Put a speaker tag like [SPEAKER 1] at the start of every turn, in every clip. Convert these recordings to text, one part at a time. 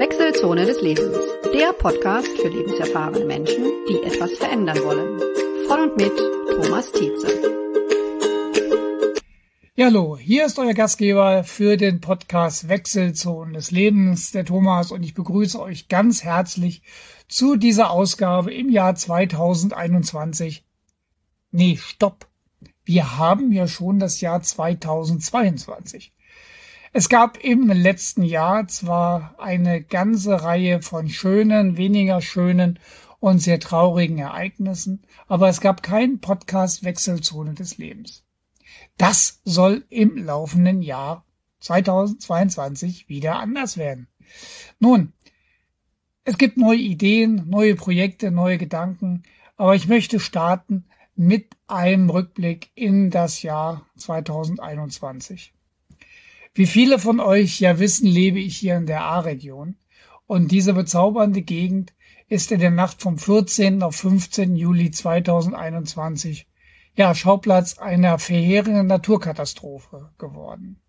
[SPEAKER 1] Wechselzone des Lebens, der Podcast für lebenserfahrene Menschen, die etwas verändern wollen. Von und mit Thomas Tietze.
[SPEAKER 2] Ja, hallo, hier ist euer Gastgeber für den Podcast Wechselzone des Lebens, der Thomas, und ich begrüße euch ganz herzlich zu dieser Ausgabe im Jahr 2021. Nee, stopp. Wir haben ja schon das Jahr 2022. Es gab im letzten Jahr zwar eine ganze Reihe von schönen, weniger schönen und sehr traurigen Ereignissen, aber es gab keinen Podcast Wechselzone des Lebens. Das soll im laufenden Jahr 2022 wieder anders werden. Nun, es gibt neue Ideen, neue Projekte, neue Gedanken, aber ich möchte starten mit einem Rückblick in das Jahr 2021. Wie viele von euch ja wissen, lebe ich hier in der A-Region und diese bezaubernde Gegend ist in der Nacht vom 14. auf 15. Juli 2021 ja Schauplatz einer verheerenden Naturkatastrophe geworden.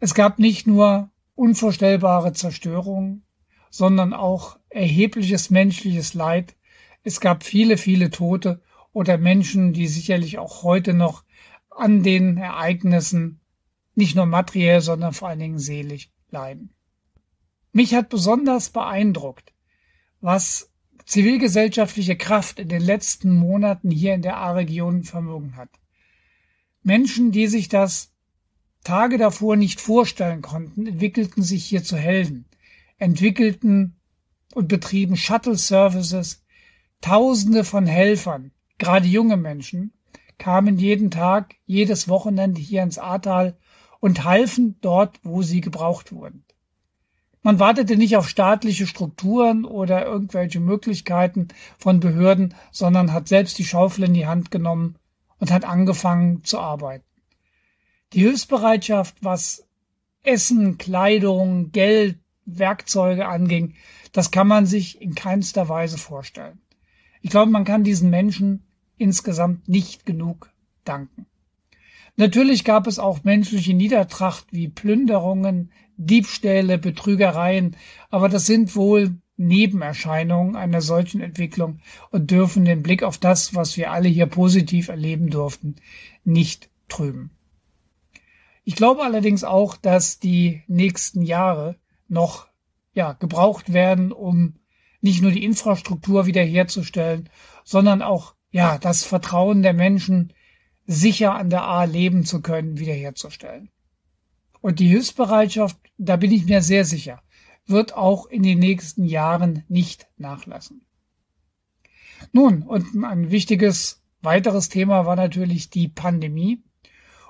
[SPEAKER 2] Es gab nicht nur unvorstellbare Zerstörung, sondern auch erhebliches menschliches Leid. Es gab viele, viele Tote oder Menschen, die sicherlich auch heute noch an den Ereignissen nicht nur materiell, sondern vor allen Dingen seelisch leiden. Mich hat besonders beeindruckt, was zivilgesellschaftliche Kraft in den letzten Monaten hier in der A-Region vermögen hat. Menschen, die sich das Tage davor nicht vorstellen konnten, entwickelten sich hier zu Helden, entwickelten und betrieben Shuttle-Services. Tausende von Helfern, gerade junge Menschen, kamen jeden Tag, jedes Wochenende hier ins Ahrtal und halfen dort, wo sie gebraucht wurden. Man wartete nicht auf staatliche Strukturen oder irgendwelche Möglichkeiten von Behörden, sondern hat selbst die Schaufel in die Hand genommen und hat angefangen zu arbeiten. Die Hilfsbereitschaft, was Essen, Kleidung, Geld, Werkzeuge anging, das kann man sich in keinster Weise vorstellen. Ich glaube, man kann diesen Menschen insgesamt nicht genug danken. Natürlich gab es auch menschliche Niedertracht wie Plünderungen, Diebstähle, Betrügereien, aber das sind wohl Nebenerscheinungen einer solchen Entwicklung und dürfen den Blick auf das, was wir alle hier positiv erleben durften, nicht trüben. Ich glaube allerdings auch, dass die nächsten Jahre noch ja, gebraucht werden, um nicht nur die Infrastruktur wiederherzustellen, sondern auch ja, das Vertrauen der Menschen sicher an der A leben zu können, wiederherzustellen. Und die Hilfsbereitschaft, da bin ich mir sehr sicher, wird auch in den nächsten Jahren nicht nachlassen. Nun, und ein wichtiges weiteres Thema war natürlich die Pandemie.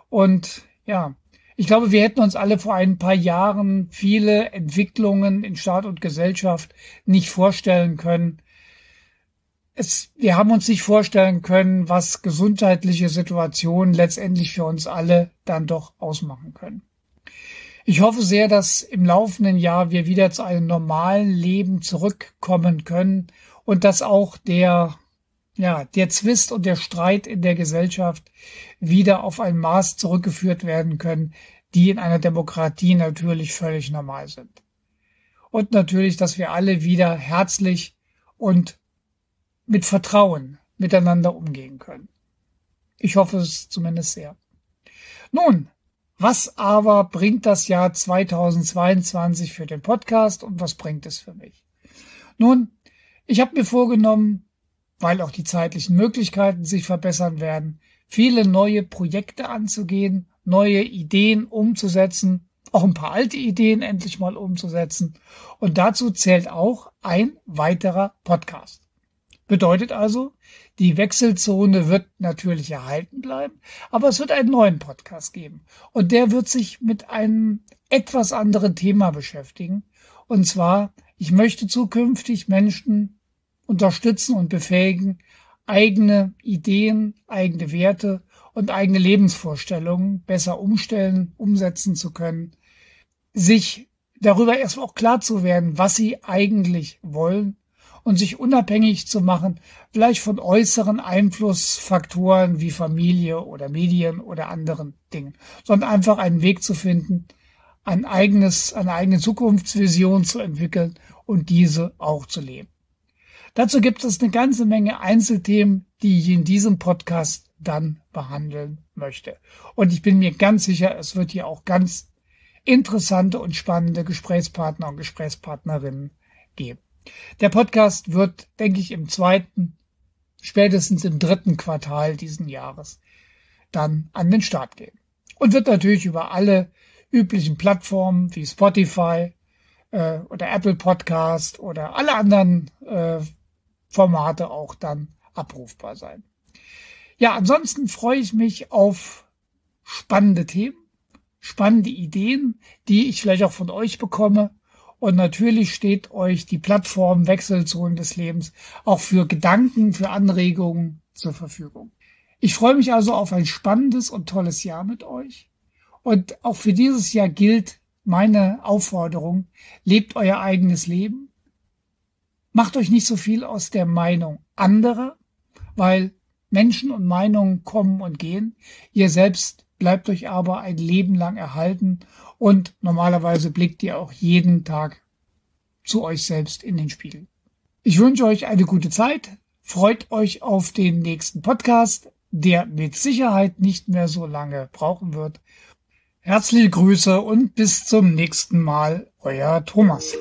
[SPEAKER 2] Und ja, ich glaube, wir hätten uns alle vor ein paar Jahren viele Entwicklungen in Staat und Gesellschaft nicht vorstellen können, es, wir haben uns nicht vorstellen können, was gesundheitliche Situationen letztendlich für uns alle dann doch ausmachen können. Ich hoffe sehr, dass im laufenden Jahr wir wieder zu einem normalen Leben zurückkommen können und dass auch der, ja, der Zwist und der Streit in der Gesellschaft wieder auf ein Maß zurückgeführt werden können, die in einer Demokratie natürlich völlig normal sind. Und natürlich, dass wir alle wieder herzlich und mit Vertrauen miteinander umgehen können. Ich hoffe es zumindest sehr. Nun, was aber bringt das Jahr 2022 für den Podcast und was bringt es für mich? Nun, ich habe mir vorgenommen, weil auch die zeitlichen Möglichkeiten sich verbessern werden, viele neue Projekte anzugehen, neue Ideen umzusetzen, auch ein paar alte Ideen endlich mal umzusetzen. Und dazu zählt auch ein weiterer Podcast. Bedeutet also, die Wechselzone wird natürlich erhalten bleiben, aber es wird einen neuen Podcast geben. Und der wird sich mit einem etwas anderen Thema beschäftigen. Und zwar, ich möchte zukünftig Menschen unterstützen und befähigen, eigene Ideen, eigene Werte und eigene Lebensvorstellungen besser umstellen, umsetzen zu können, sich darüber erstmal auch klar zu werden, was sie eigentlich wollen und sich unabhängig zu machen, vielleicht von äußeren Einflussfaktoren wie Familie oder Medien oder anderen Dingen, sondern einfach einen Weg zu finden, ein eigenes, eine eigene Zukunftsvision zu entwickeln und diese auch zu leben. Dazu gibt es eine ganze Menge Einzelthemen, die ich in diesem Podcast dann behandeln möchte. Und ich bin mir ganz sicher, es wird hier auch ganz interessante und spannende Gesprächspartner und Gesprächspartnerinnen geben. Der Podcast wird, denke ich, im zweiten, spätestens im dritten Quartal diesen Jahres dann an den Start gehen. Und wird natürlich über alle üblichen Plattformen wie Spotify äh, oder Apple Podcast oder alle anderen äh, Formate auch dann abrufbar sein. Ja, ansonsten freue ich mich auf spannende Themen, spannende Ideen, die ich vielleicht auch von euch bekomme. Und natürlich steht euch die Plattform Wechselzonen des Lebens auch für Gedanken, für Anregungen zur Verfügung. Ich freue mich also auf ein spannendes und tolles Jahr mit euch. Und auch für dieses Jahr gilt meine Aufforderung, lebt euer eigenes Leben. Macht euch nicht so viel aus der Meinung anderer, weil Menschen und Meinungen kommen und gehen. Ihr selbst bleibt euch aber ein Leben lang erhalten und normalerweise blickt ihr auch jeden Tag zu euch selbst in den Spiegel. Ich wünsche euch eine gute Zeit. Freut euch auf den nächsten Podcast, der mit Sicherheit nicht mehr so lange brauchen wird. Herzliche Grüße und bis zum nächsten Mal, euer Thomas.